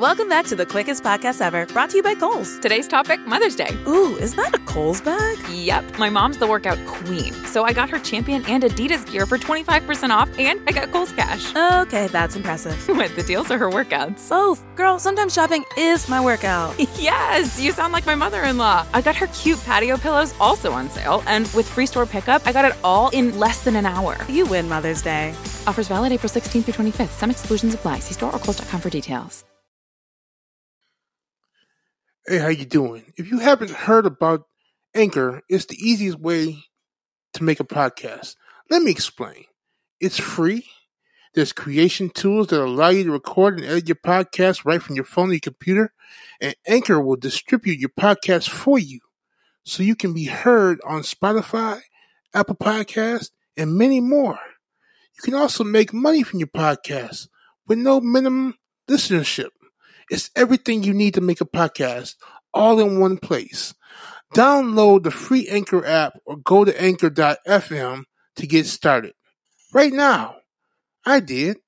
Welcome back to the quickest podcast ever, brought to you by Kohl's. Today's topic Mother's Day. Ooh, is that a Kohl's bag? Yep, my mom's the workout queen, so I got her Champion and Adidas gear for 25% off, and I got Kohl's Cash. Okay, that's impressive. what, the deals or her workouts? Both. Girl, sometimes shopping is my workout. yes, you sound like my mother in law. I got her cute patio pillows also on sale, and with free store pickup, I got it all in less than an hour. You win Mother's Day. Offers valid April 16th through 25th. Some exclusions apply. See store or Kohl's.com for details. Hey, how you doing? If you haven't heard about Anchor, it's the easiest way to make a podcast. Let me explain. It's free. There's creation tools that allow you to record and edit your podcast right from your phone or your computer, and Anchor will distribute your podcast for you so you can be heard on Spotify, Apple Podcasts, and many more. You can also make money from your podcast with no minimum listenership. It's everything you need to make a podcast all in one place. Download the free Anchor app or go to anchor.fm to get started. Right now. I did.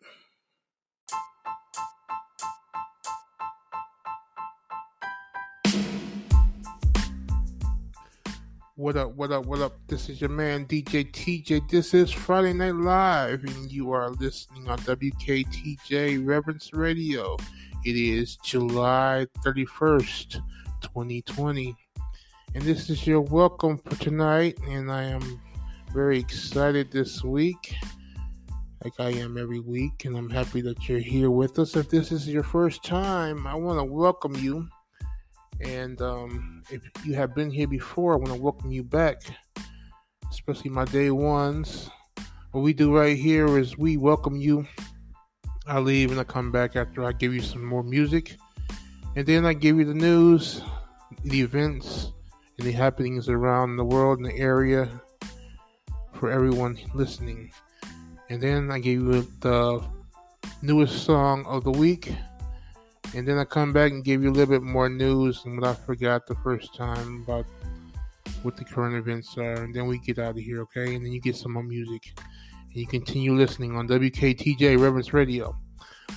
What up, what up, what up? This is your man DJ TJ. This is Friday Night Live, and you are listening on WKTJ Reverence Radio. It is July 31st, 2020. And this is your welcome for tonight. And I am very excited this week, like I am every week. And I'm happy that you're here with us. If this is your first time, I want to welcome you. And um, if you have been here before, I want to welcome you back, especially my day ones. What we do right here is we welcome you I leave and I come back after I give you some more music. And then I give you the news, the events, and the happenings around the world and the area for everyone listening. And then I give you the newest song of the week. And then I come back and give you a little bit more news and what I forgot the first time about what the current events are. And then we get out of here, okay? And then you get some more music you continue listening on WKTJ Reverence Radio.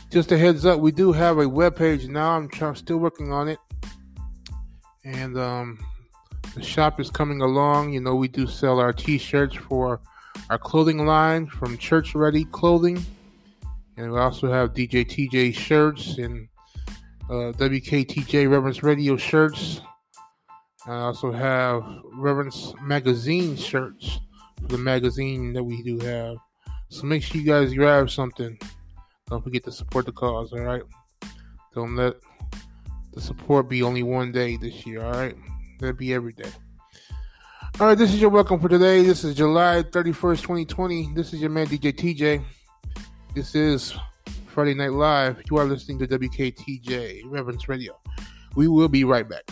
Just a heads up, we do have a web page now. I'm still working on it, and um, the shop is coming along. You know, we do sell our T-shirts for our clothing line from Church Ready Clothing, and we also have DJ TJ shirts and uh, WKTJ Reverence Radio shirts. I also have Reverence Magazine shirts the magazine that we do have. So make sure you guys grab something. Don't forget to support the cause, all right? Don't let the support be only one day this year, all right? It be every day. All right, this is your welcome for today. This is July 31st, 2020. This is your man, DJ TJ. This is Friday Night Live. You are listening to WKTJ Reverence Radio. We will be right back.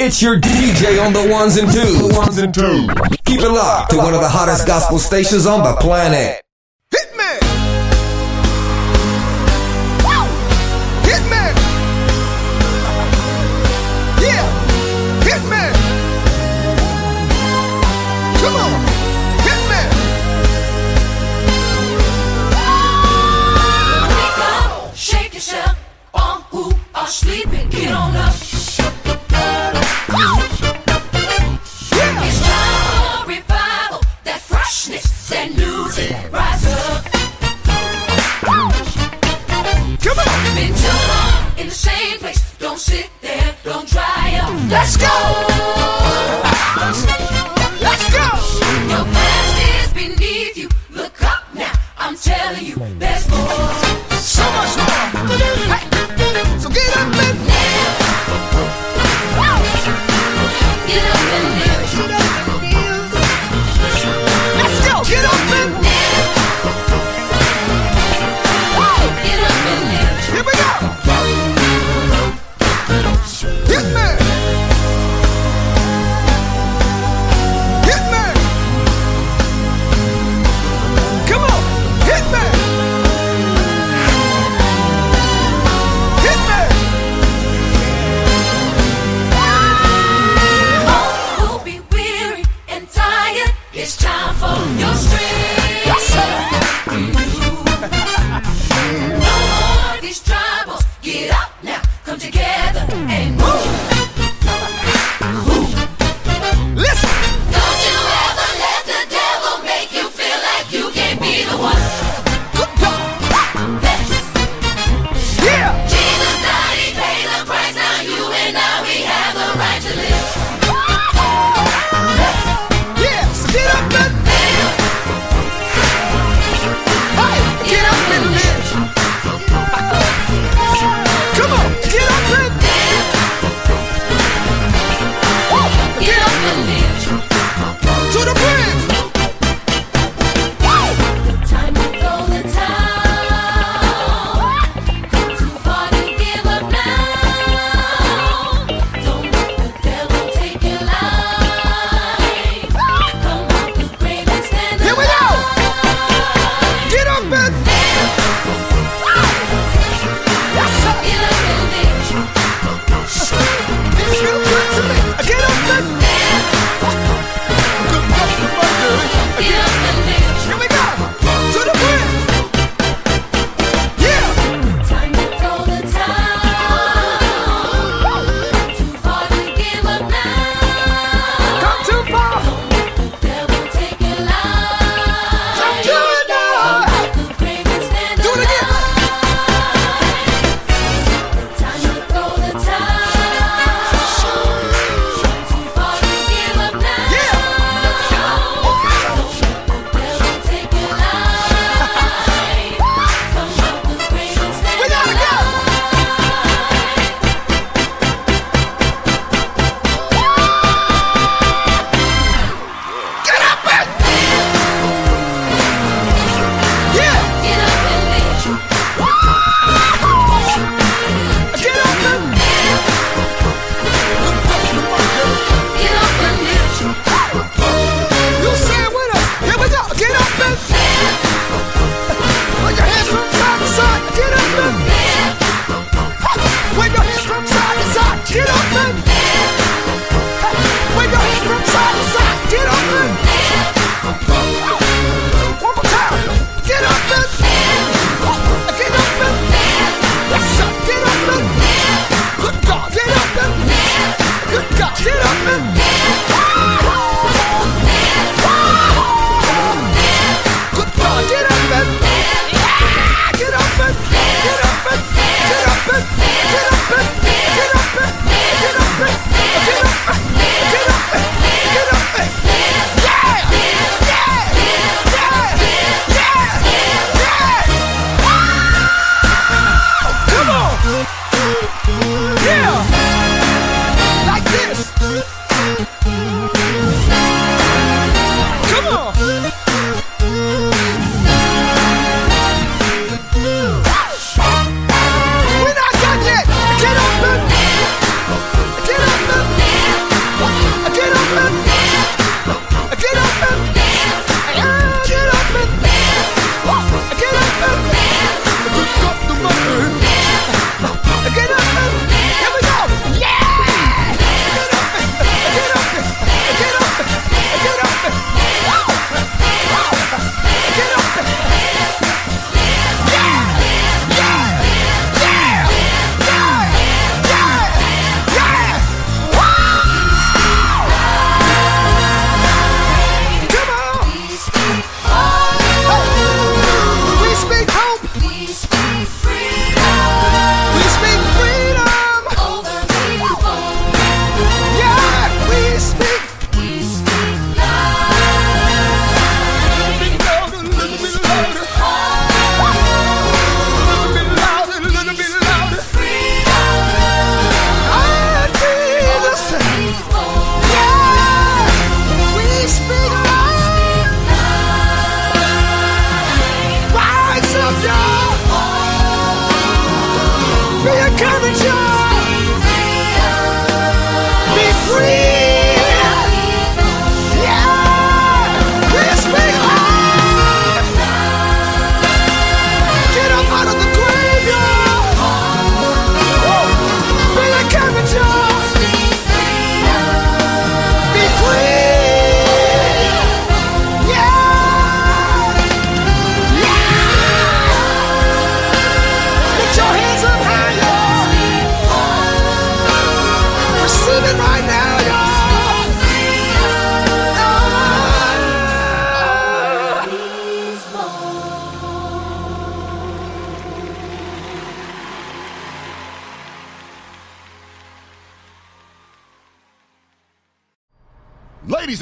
It's your DJ on the ones and twos. The ones and twos. Keep it locked to one of the hottest gospel stations on the planet. Let's go!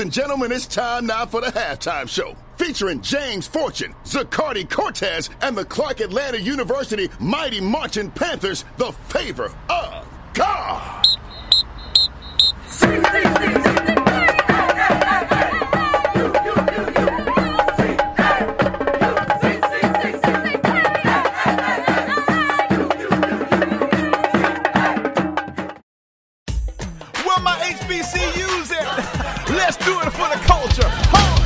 and gentlemen, it's time now for the halftime show featuring James Fortune, Zacardi Cortez, and the Clark Atlanta University Mighty Marching Panthers, the favor of God. Will my HBCU Let's do it for the culture. Hard.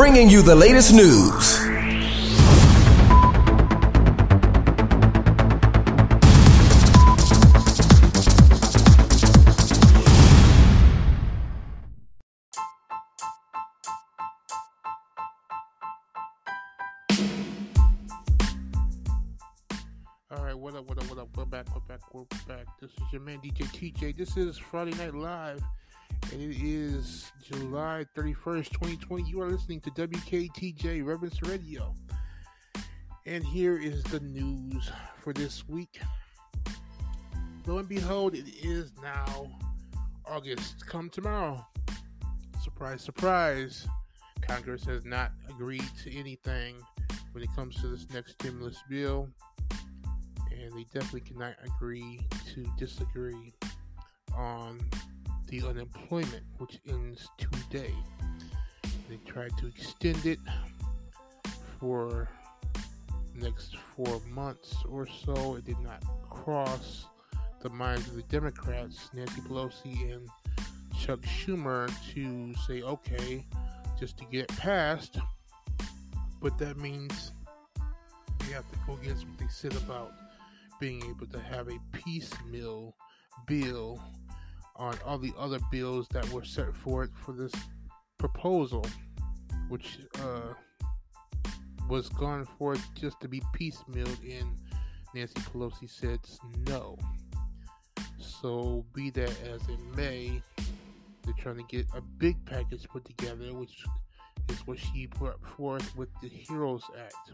Bringing you the latest news. All right, what up, what up, what up? We're back, we're back, we're back. This is your man DJ TJ. This is Friday Night Live, and it is July 31st, 2020. You are listening to WKTJ Reverence Radio. And here is the news for this week. Lo and behold, it is now August. Come tomorrow. Surprise, surprise. Congress has not agreed to anything when it comes to this next stimulus bill and they definitely cannot agree to disagree on the unemployment, which ends today. They tried to extend it for next four months or so. It did not cross the minds of the Democrats, Nancy Pelosi and Chuck Schumer, to say, okay, just to get it passed. But that means we have to go against what they said about being able to have a piecemeal bill on all the other bills that were set forth for this proposal, which uh, was gone forth just to be piecemealed, and Nancy Pelosi said no. So, be that as it may, they're trying to get a big package put together, which is what she put forth with the HEROES Act.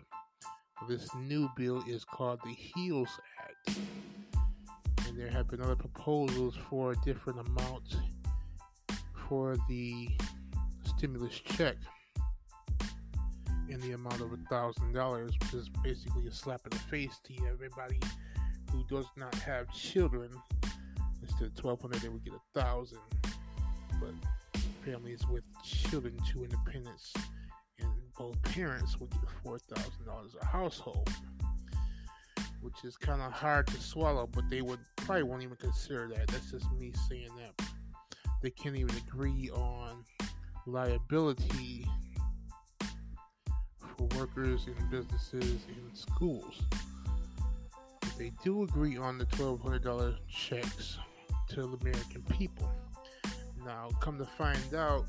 This new bill is called the HEALS Act. And there have been other proposals for different amounts for the stimulus check in the amount of a thousand dollars, which is basically a slap in the face to everybody who does not have children. Instead of twelve hundred, they would get a thousand. But families with children, two independents, and both parents would get four thousand dollars a household, which is kind of hard to swallow. But they would probably won't even consider that. That's just me saying that. They can't even agree on liability for workers in businesses and schools. But they do agree on the twelve hundred dollar checks to the American people. Now, come to find out,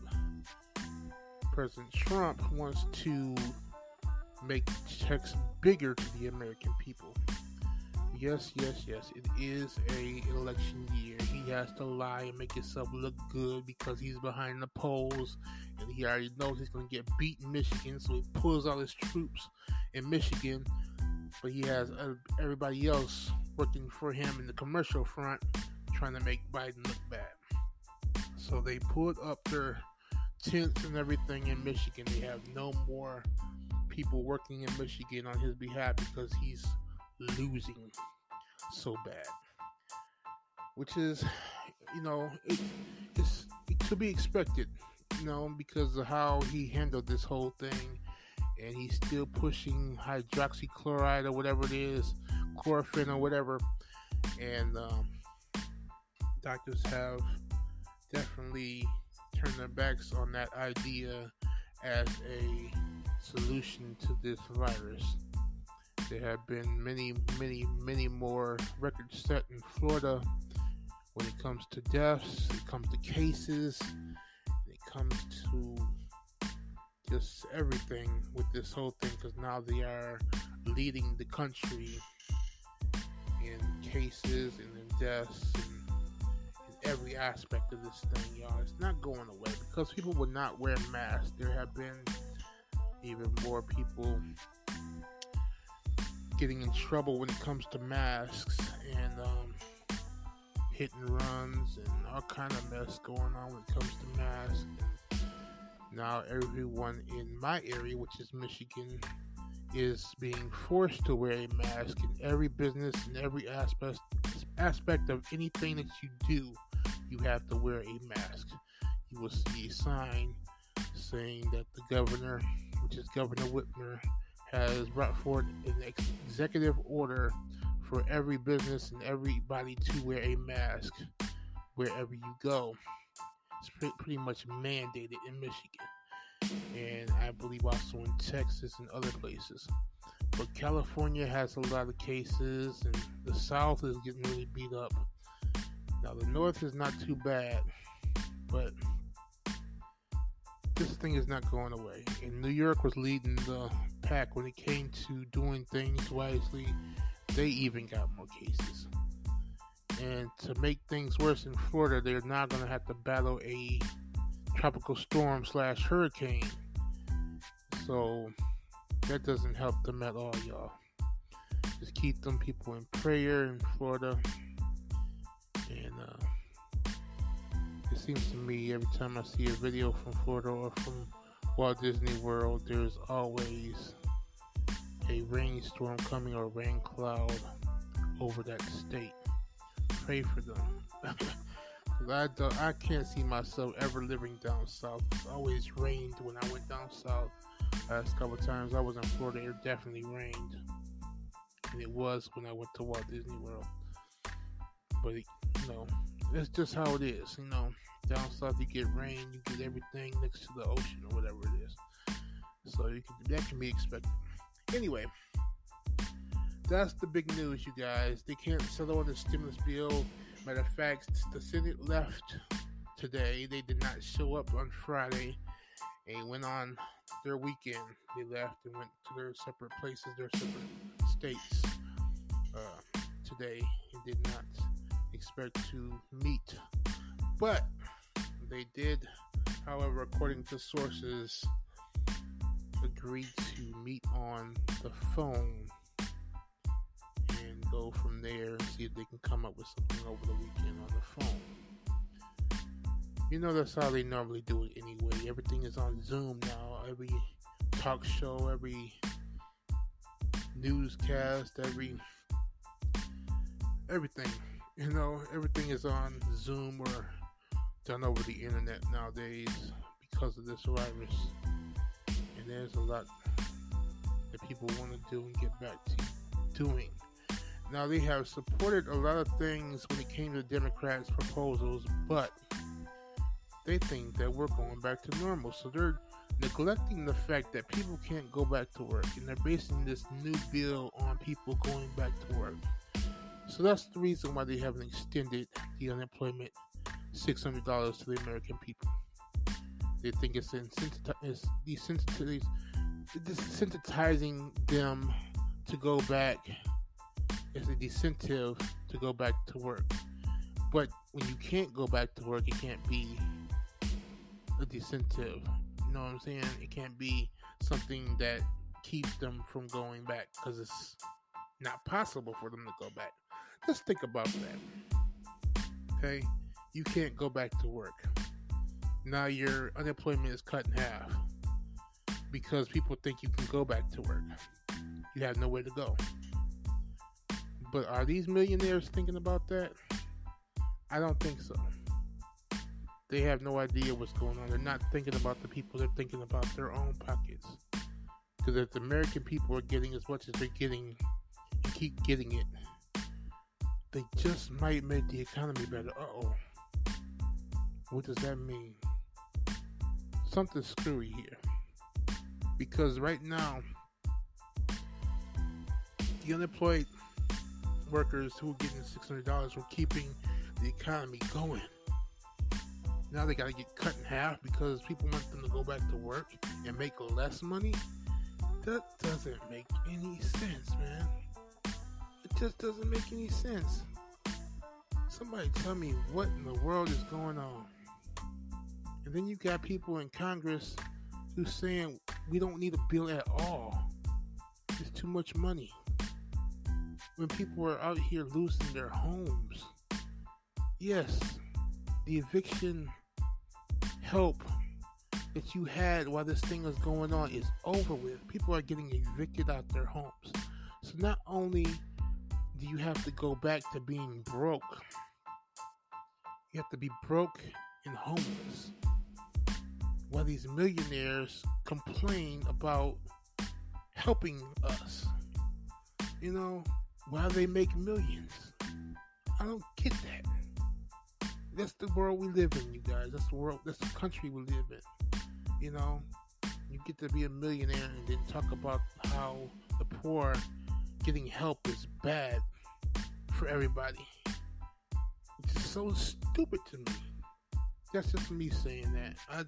President Trump wants to make checks bigger to the American people. Yes, yes, yes. It is a election year. He has to lie and make himself look good because he's behind the polls, and he already knows he's going to get beat in Michigan. So he pulls all his troops in Michigan, but he has uh, everybody else working for him in the commercial front, trying to make Biden look bad. So they put up their tents and everything in Michigan. They have no more people working in Michigan on his behalf because he's losing so bad. Which is, you know, it, it's to be expected, you know, because of how he handled this whole thing. And he's still pushing hydroxychloride or whatever it is, chlorophene or whatever. And um, doctors have definitely turned their backs on that idea as a solution to this virus. There have been many, many, many more records set in Florida when it comes to deaths, it comes to cases, it comes to just everything with this whole thing because now they are leading the country in cases and in deaths and in every aspect of this thing, y'all. It's not going away because people would not wear masks. There have been even more people getting in trouble when it comes to masks and um, hit and runs and all kind of mess going on when it comes to masks. Now everyone in my area, which is Michigan, is being forced to wear a mask in every business and every aspect aspect of anything that you do. You have to wear a mask. You will see a sign saying that the governor, which is Governor Whitmer, has brought forward an ex- executive order for every business and everybody to wear a mask wherever you go. It's pre- pretty much mandated in Michigan and I believe also in Texas and other places. But California has a lot of cases, and the South is getting really beat up. Now, the North is not too bad, but this thing is not going away. And New York was leading the pack when it came to doing things wisely. They even got more cases. And to make things worse in Florida, they're now going to have to battle a tropical storm slash hurricane. So that doesn't help them at all, y'all. Just keep them people in prayer in Florida. It seems to me every time I see a video from Florida or from Walt Disney World, there's always a rainstorm coming or rain cloud over that state. Pray for them. I don't, I can't see myself ever living down south. It's always rained when I went down south. Last couple times I was in Florida, it definitely rained, and it was when I went to Walt Disney World. But that's just how it is. You know, down south you get rain, you get everything next to the ocean or whatever it is. So you can, that can be expected. Anyway, that's the big news, you guys. They can't settle on the stimulus bill. Matter of fact, the Senate left today. They did not show up on Friday and went on their weekend. They left and went to their separate places, their separate states uh, today, and did not expect to meet. But they did, however, according to sources, agreed to meet on the phone and go from there and see if they can come up with something over the weekend on the phone. You know that's how they normally do it anyway. Everything is on Zoom now. Every talk show, every newscast, every everything. You know, everything is on Zoom or done over the internet nowadays because of this virus. And there's a lot that people want to do and get back to doing. Now they have supported a lot of things when it came to Democrats' proposals, but they think that we're going back to normal. So they're neglecting the fact that people can't go back to work, and they're basing this new bill on people going back to work. So that's the reason why they haven't extended the unemployment $600 to the American people. They think it's, it's desensitizing them to go back as a disincentive to go back to work. But when you can't go back to work, it can't be a disincentive. You know what I'm saying? It can't be something that keeps them from going back because it's not possible for them to go back. Just think about that. Okay? You can't go back to work. Now your unemployment is cut in half because people think you can go back to work. You have nowhere to go. But are these millionaires thinking about that? I don't think so. They have no idea what's going on. They're not thinking about the people, they're thinking about their own pockets. Because if the American people are getting as much as they're getting and keep getting it, they just might make the economy better. Uh oh. What does that mean? Something screwy here. Because right now, the unemployed workers who are getting $600 were keeping the economy going. Now they got to get cut in half because people want them to go back to work and make less money. That doesn't make any sense, man. Just doesn't make any sense. Somebody tell me what in the world is going on. And then you got people in Congress who's saying we don't need a bill at all. It's too much money. When people are out here losing their homes. Yes, the eviction help that you had while this thing was going on is over with. People are getting evicted out their homes. So not only do you have to go back to being broke, you have to be broke and homeless. While these millionaires complain about helping us, you know, while they make millions. I don't get that. That's the world we live in, you guys. That's the world. That's the country we live in. You know, you get to be a millionaire and then talk about how the poor getting help is bad for everybody, It's is so stupid to me. That's just me saying that. I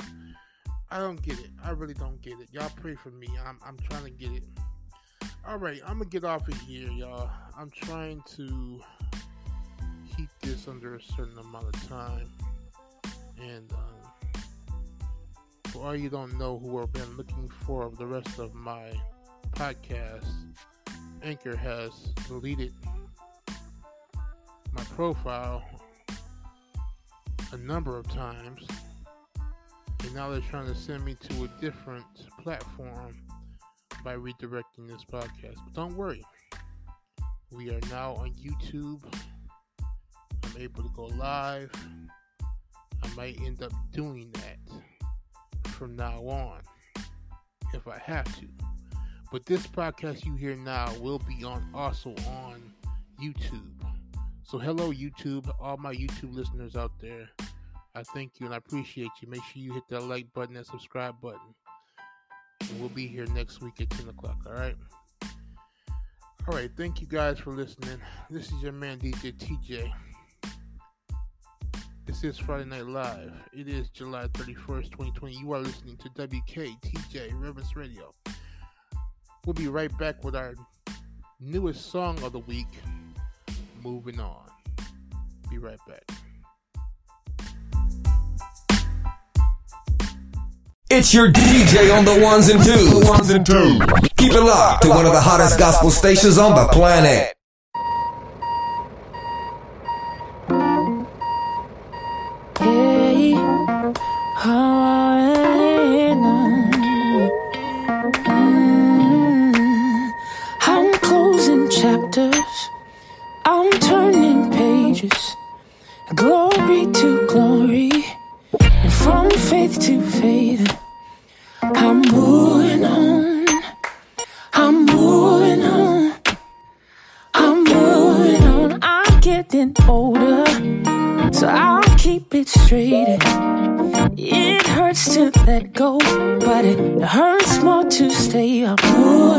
I don't get it. I really don't get it. Y'all pray for me. I'm I'm trying to get it. All right, I'm gonna get off of here, y'all. I'm trying to keep this under a certain amount of time, and um, for all you don't know who have been looking for the rest of my podcast, Anchor has deleted my profile a number of times, and now they're trying to send me to a different platform by redirecting this podcast. But don't worry, we are now on YouTube. I'm able to go live. I might end up doing that from now on if I have to. But this podcast you hear now will be on also on YouTube. So hello YouTube, all my YouTube listeners out there. I thank you and I appreciate you. Make sure you hit that like button and subscribe button. And we'll be here next week at 10 o'clock, alright? Alright, thank you guys for listening. This is your man DJ TJ. This is Friday Night Live. It is July 31st, 2020. You are listening to WKTJ Reverence Radio. We'll be right back with our newest song of the week, Moving On. Be right back. It's your DJ on the ones and twos. ones and twos. Keep it locked to one of the hottest gospel stations on the planet. Turning. Glory to glory. And from faith to faith. I'm moving on. I'm moving on. I'm moving on. I'm getting older. So I'll keep it straight. It hurts to let go, but it hurts more to stay. I'm moving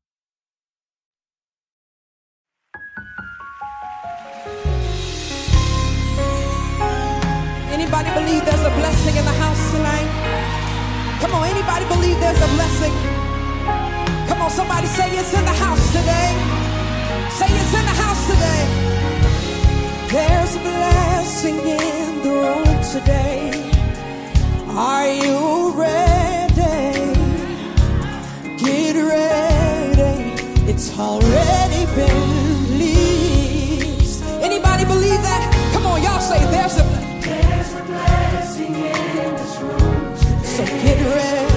Anybody believe there's a blessing in the house tonight? Come on, anybody believe there's a blessing? Come on, somebody say it's in the house today. Say it's in the house today. There's a blessing in the room today. Are you ready? Get ready. It's already Get ready.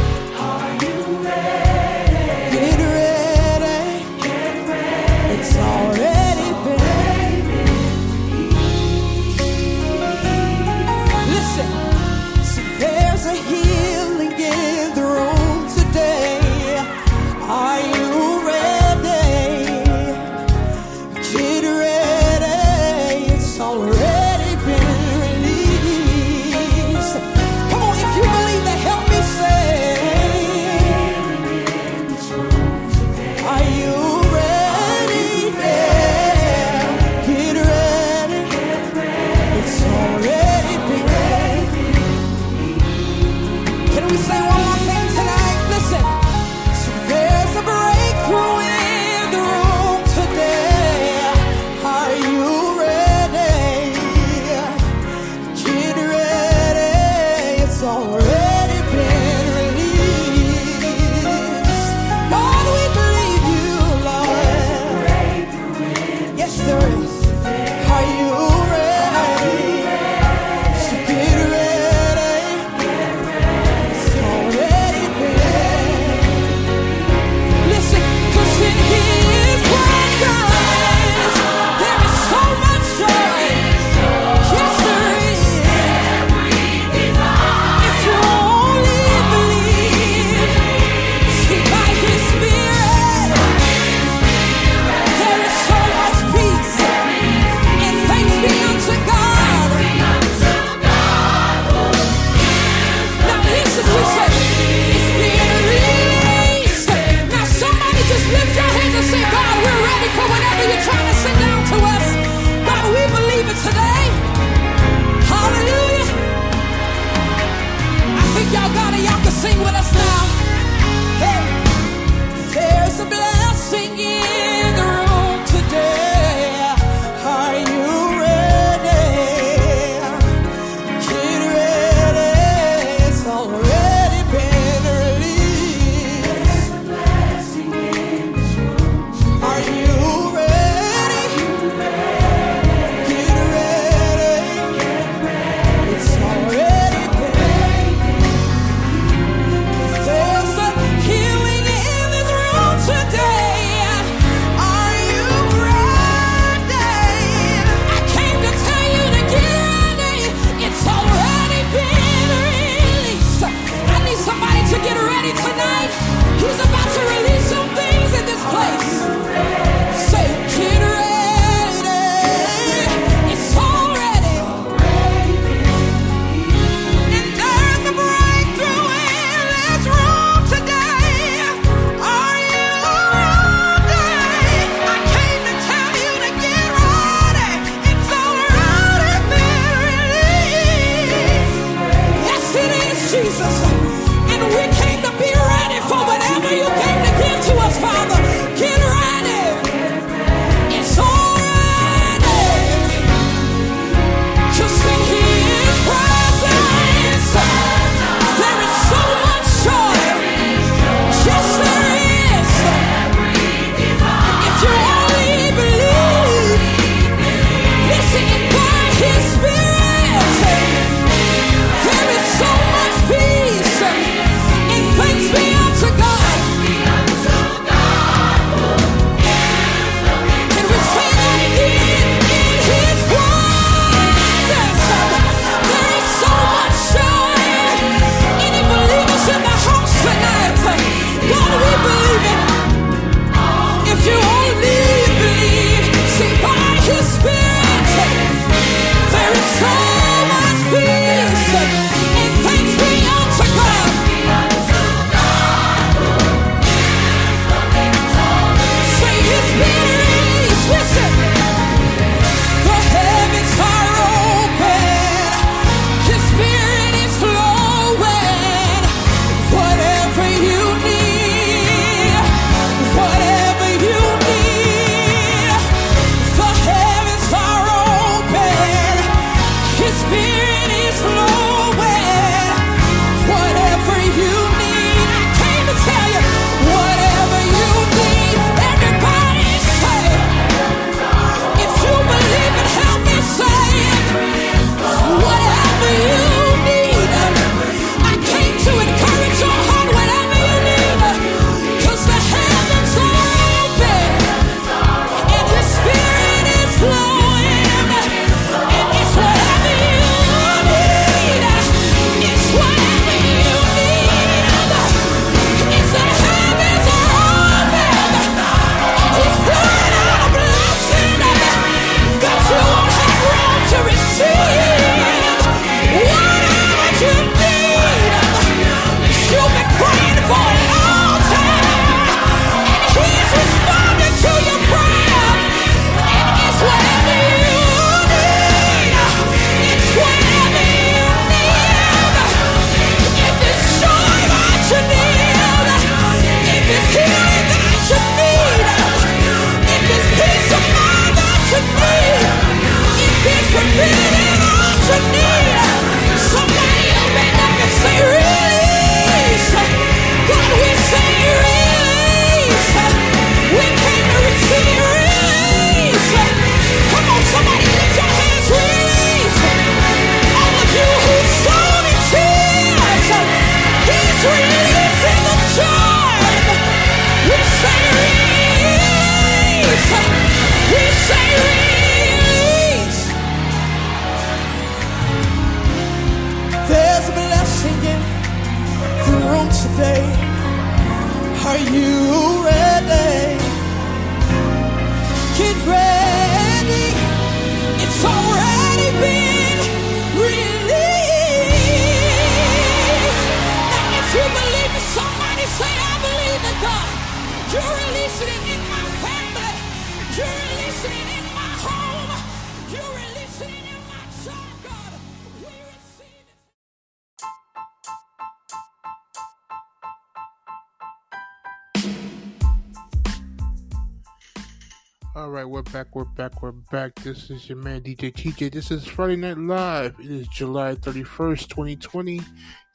back, we're back, we're back. This is your man DJ TJ. This is Friday Night Live. It is July 31st, 2020.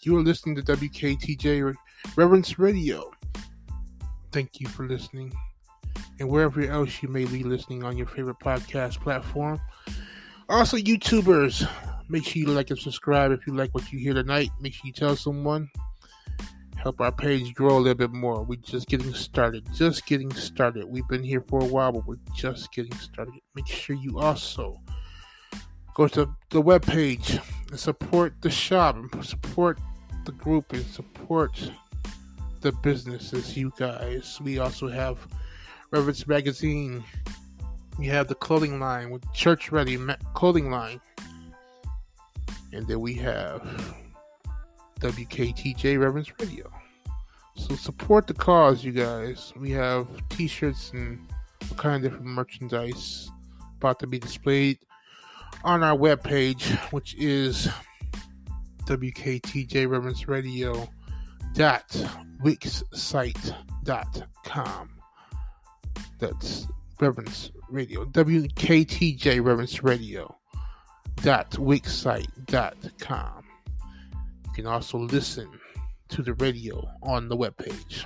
You are listening to WKTJ Reverence Radio. Thank you for listening. And wherever else you may be listening on your favorite podcast platform. Also, YouTubers, make sure you like and subscribe if you like what you hear tonight. Make sure you tell someone help our page grow a little bit more. We're just getting started, just getting started. We've been here for a while, but we're just getting started. Make sure you also go to the web page and support the shop and support the group and support the businesses, you guys. We also have Reverence Magazine. We have the clothing line with Church Ready Clothing Line. And then we have WKTJ Reverence Radio. So support the cause, you guys. We have t-shirts and all kind of different merchandise about to be displayed on our webpage, which is WKTJ Reverence Radio dot wixsite.com. That's Reverence Radio. WKTJ Reverence Radio dot wixsite.com. Can also listen to the radio on the webpage.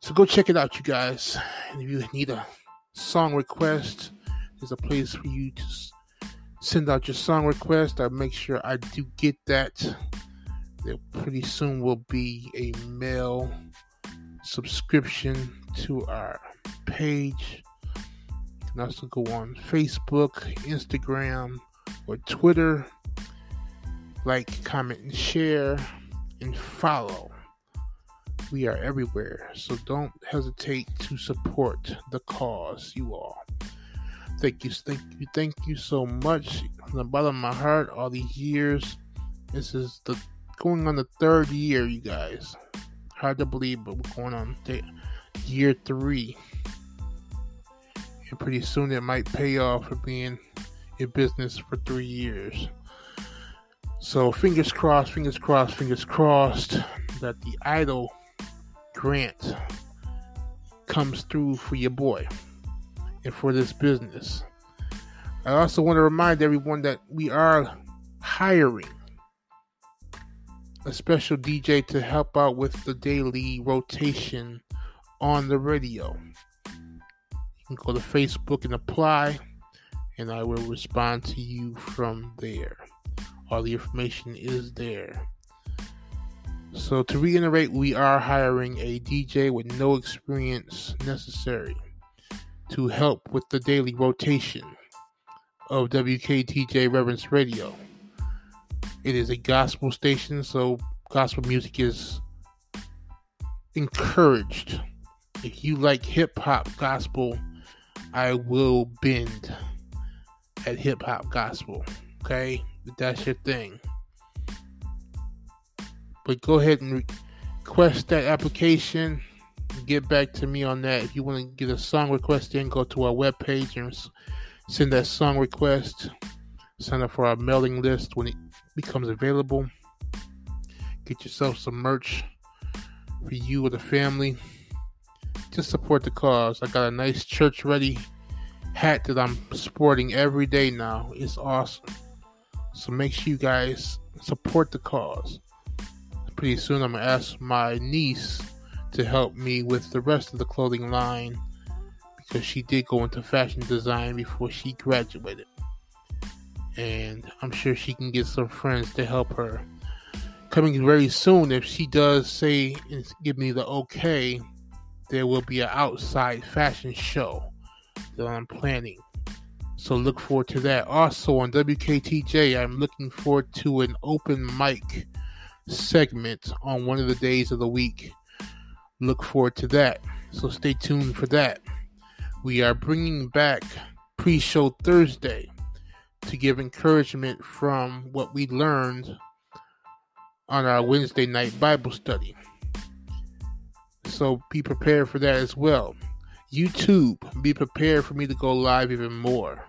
So go check it out, you guys. And if you need a song request, there's a place for you to send out your song request. I make sure I do get that. There pretty soon will be a mail subscription to our page. You can also go on Facebook, Instagram, or Twitter. Like, comment, and share, and follow. We are everywhere, so don't hesitate to support the cause, you all. Thank you, thank you, thank you so much from the bottom of my heart. All these years, this is the going on the third year, you guys. Hard to believe, but we're going on th- year three, and pretty soon it might pay off for being in business for three years. So fingers crossed, fingers crossed, fingers crossed that the idol grant comes through for your boy and for this business. I also want to remind everyone that we are hiring a special DJ to help out with the daily rotation on the radio. You can go to Facebook and apply, and I will respond to you from there. All the information is there. So, to reiterate, we are hiring a DJ with no experience necessary to help with the daily rotation of WKTJ Reverence Radio. It is a gospel station, so gospel music is encouraged. If you like hip hop gospel, I will bend at hip hop gospel. Okay? That's your thing. But go ahead and request that application. Get back to me on that. If you want to get a song request in, go to our webpage and send that song request. Sign up for our mailing list when it becomes available. Get yourself some merch for you or the family. Just support the cause. I got a nice church ready hat that I'm sporting every day now. It's awesome. So make sure you guys support the cause. Pretty soon I'm gonna ask my niece to help me with the rest of the clothing line because she did go into fashion design before she graduated. And I'm sure she can get some friends to help her. Coming very soon, if she does say and give me the okay, there will be an outside fashion show that I'm planning. So look forward to that. Also on WKTJ, I'm looking forward to an open mic segment on one of the days of the week. Look forward to that. So stay tuned for that. We are bringing back pre show Thursday to give encouragement from what we learned on our Wednesday night Bible study. So be prepared for that as well. YouTube, be prepared for me to go live even more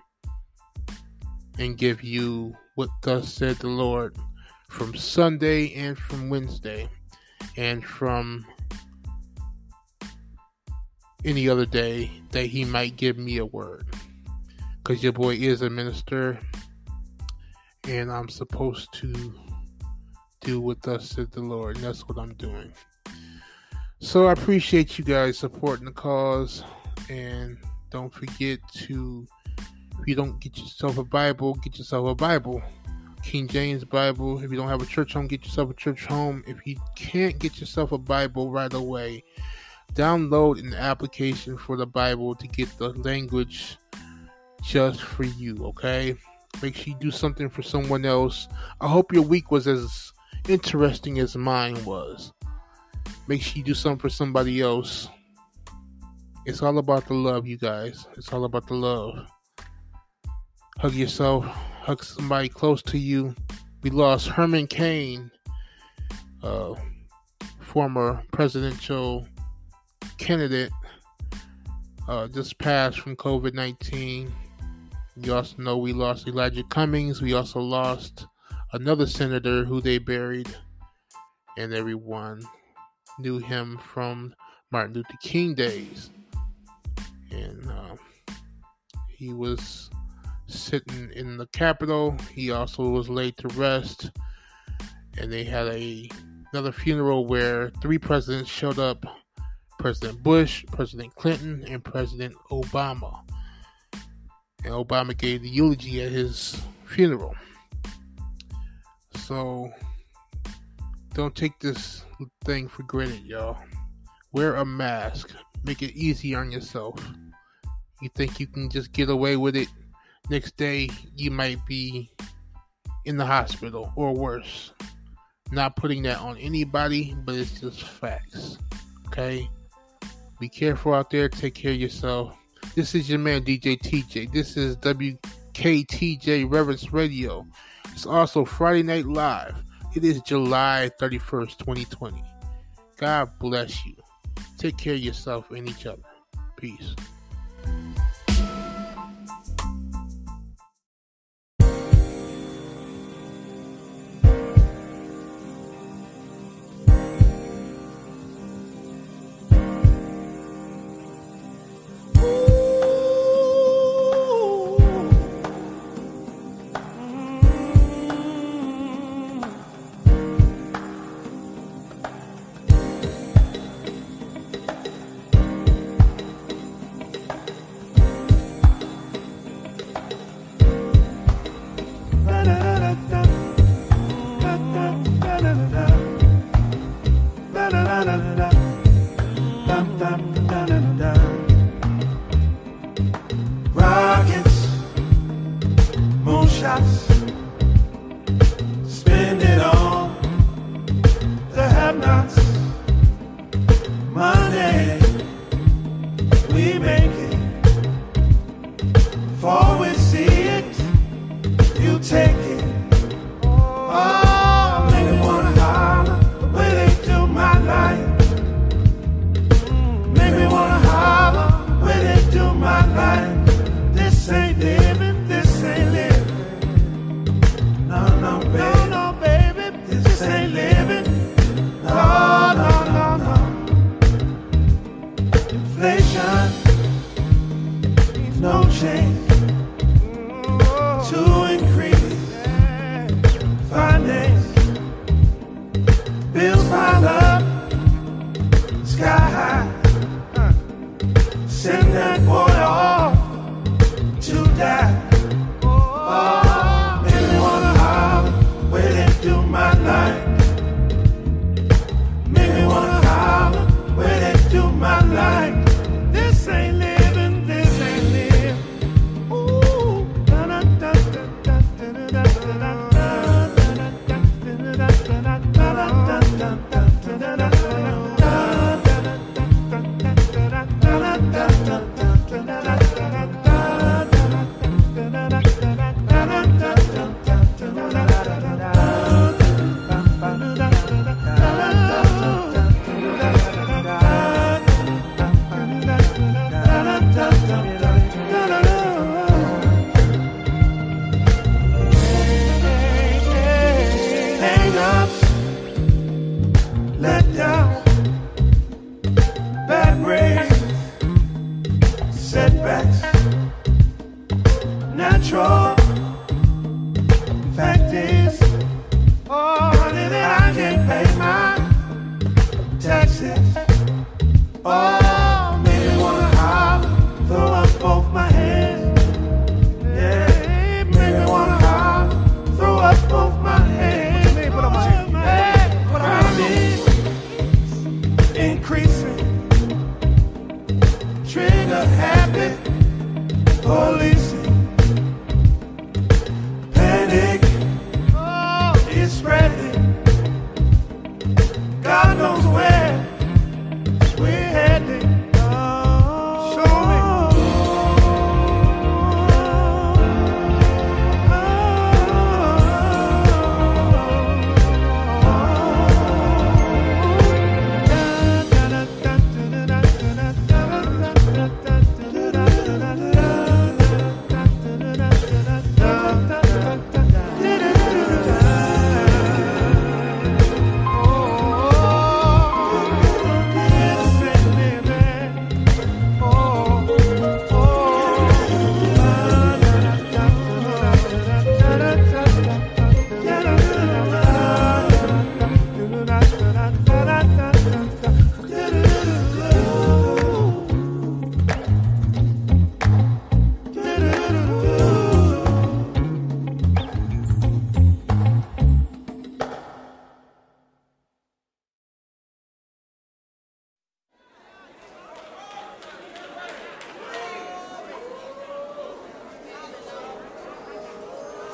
and give you what thus said the Lord from Sunday and from Wednesday and from any other day that He might give me a word. Because your boy is a minister and I'm supposed to do what thus said the Lord, and that's what I'm doing. So I appreciate you guys supporting the cause, and don't forget to, if you don't get yourself a Bible, get yourself a Bible. King James Bible. If you don't have a church home, get yourself a church home. If you can't get yourself a Bible right away, download an application for the Bible to get the language just for you, okay? Make sure you do something for someone else. I hope your week was as interesting as mine was. make sure you do something for somebody else. It's all about the love, you guys. It's all about the love. Hug yourself, hug somebody close to you. We lost Herman Cain, uh, former presidential candidate, uh, just passed from COVID 19. You also know we lost Elijah Cummings. We also lost another senator who they buried, and everyone knew him from Martin Luther King days. And uh, he was sitting in the Capitol. He also was laid to rest, and they had a another funeral where three presidents showed up: President Bush, President Clinton, and President Obama. And Obama gave the eulogy at his funeral. So don't take this thing for granted, y'all. Wear a mask. Make it easy on yourself. You think you can just get away with it? Next day, you might be in the hospital or worse. Not putting that on anybody, but it's just facts. Okay? Be careful out there. Take care of yourself. This is your man, DJ TJ. This is WKTJ Reverence Radio. It's also Friday Night Live. It is July 31st, 2020. God bless you. Take care of yourself and each other. Peace.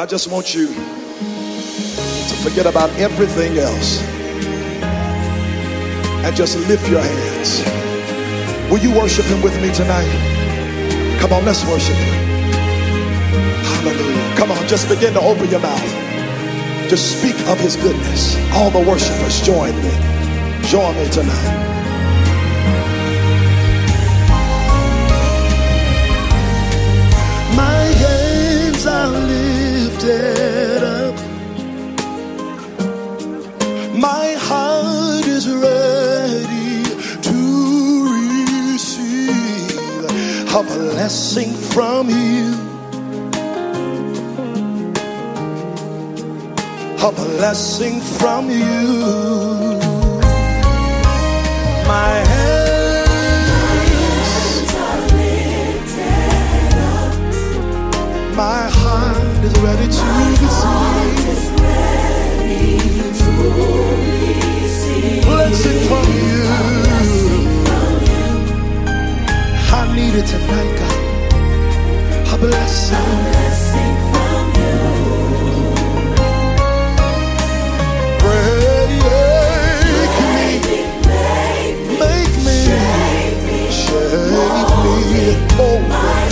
I just want you to forget about everything else and just lift your hands. Will you worship him with me tonight? Come on, let's worship him. Hallelujah. Come on, just begin to open your mouth. Just speak of his goodness. All the worshipers, join me. Join me tonight. Lifted up. My heart is ready to receive a blessing from you. A blessing from you. My. My heart is ready to receive. Blessing from you. I need it tonight, God. A blessing. From you. Break me. Make me. Shape me. Oh, my heart.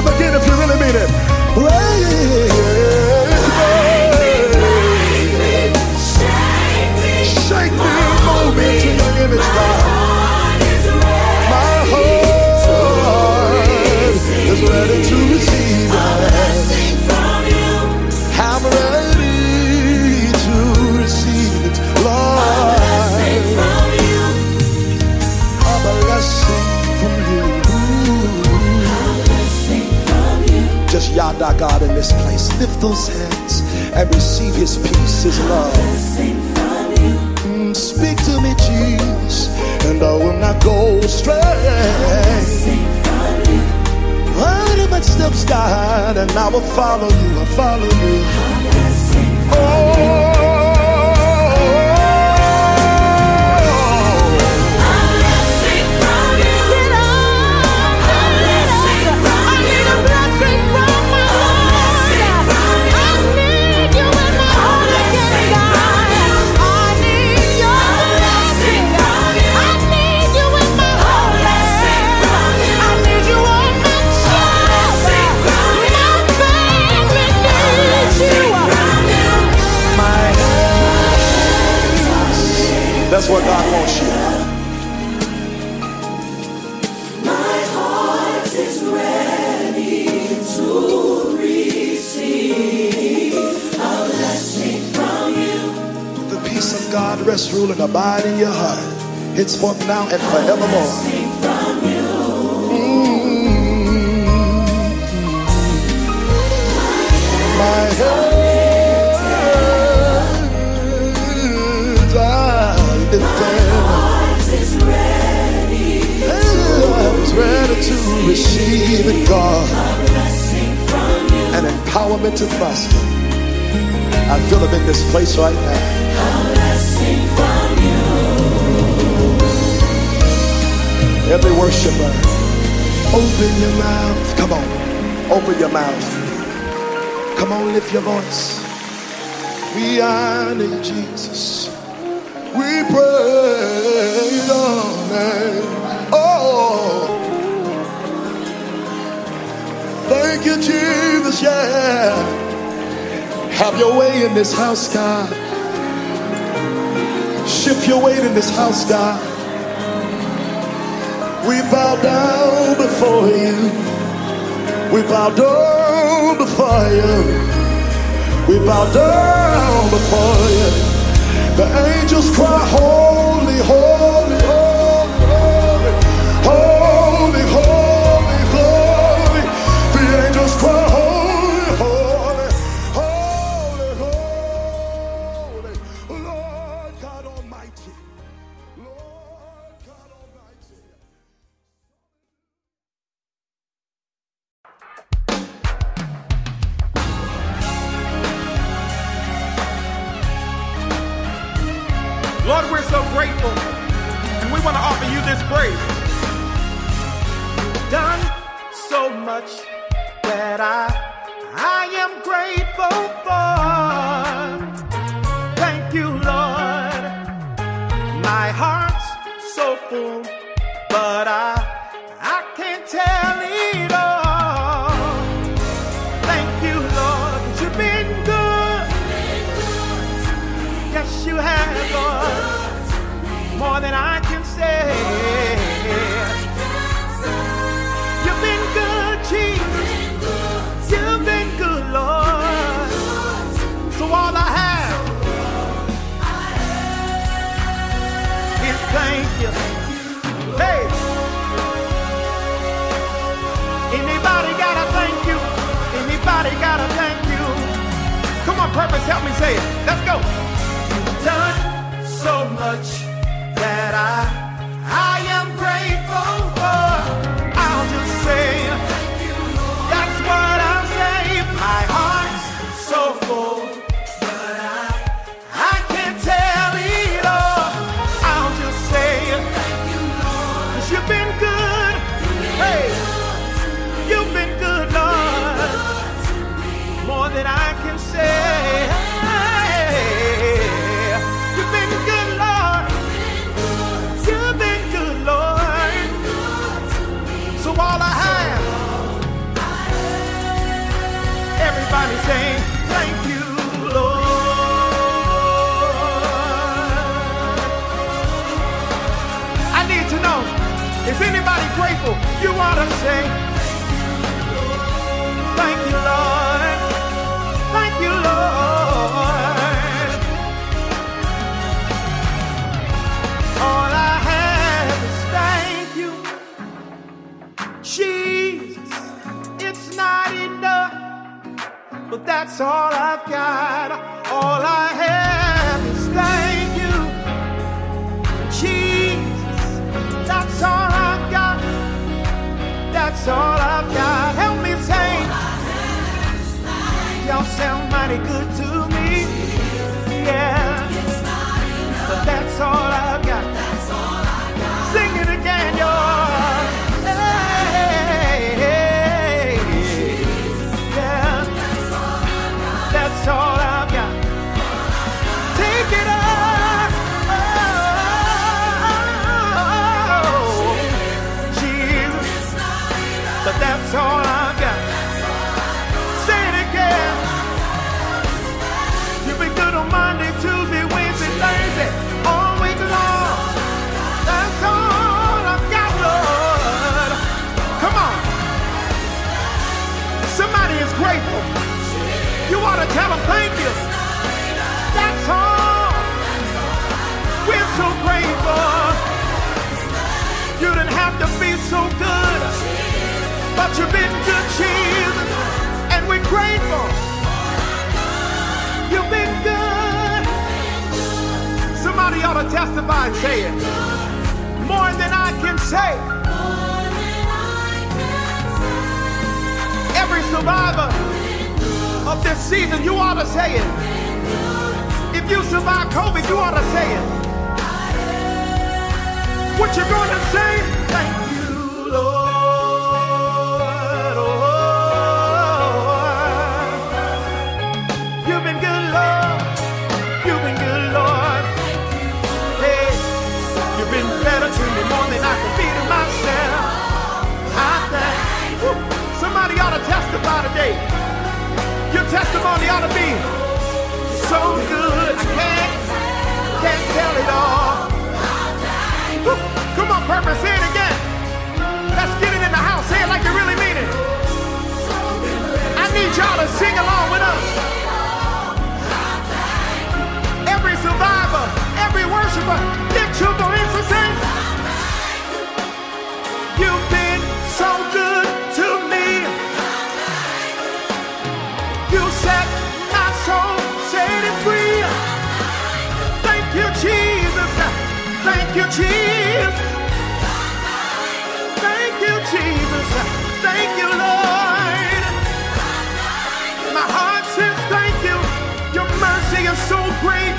Him again if you really now and forevermore. Mm-hmm. My hands are lifted. Hands ready to receive it, God. An empowerment to prosper. I feel him in this place right now. Every worshiper, open your mouth. Come on, open your mouth. Come on, lift your voice. We honor Jesus. We praise your name. Oh, thank you, Jesus. Yeah. Have your way in this house, God. Shift your weight in this house, God. We bow down before you. We bow down before you. We bow down before you. The angels cry, Holy, holy, Come help me say it. Let's go. You've done so much that I anybody grateful? You want to say, Thank you, Lord. Thank you, Lord. All I have is thank you. Jesus, it's not enough, but that's all I've got. Sound mighty good to me. Yeah. But that's all good, Jesus, and we're grateful. You've been good. Somebody ought to testify and say it. More than I can say. Every survivor of this season, you ought to say it. If you survive COVID, you ought to say it. What you're gonna say? Ought to testify today. Your testimony ought to be so good. I can't, can't tell it all. Come on, purpose, say it again. Let's get it in the house. Say it like you really mean it. I need y'all to sing along with us. Every survivor, every worshiper, lift your voice and sing. Thank you, Jesus. Thank you, Jesus. Thank you, Lord. My heart says thank you. Your mercy is so great.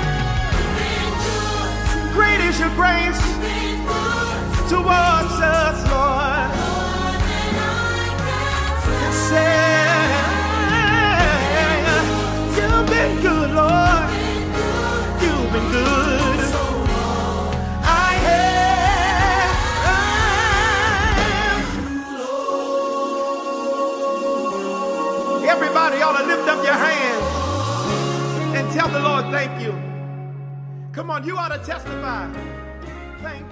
Great is your grace towards us, Lord. And You've been good, Lord. You've been good. To us. up your hands and tell the Lord thank you. Come on, you ought to testify. Thank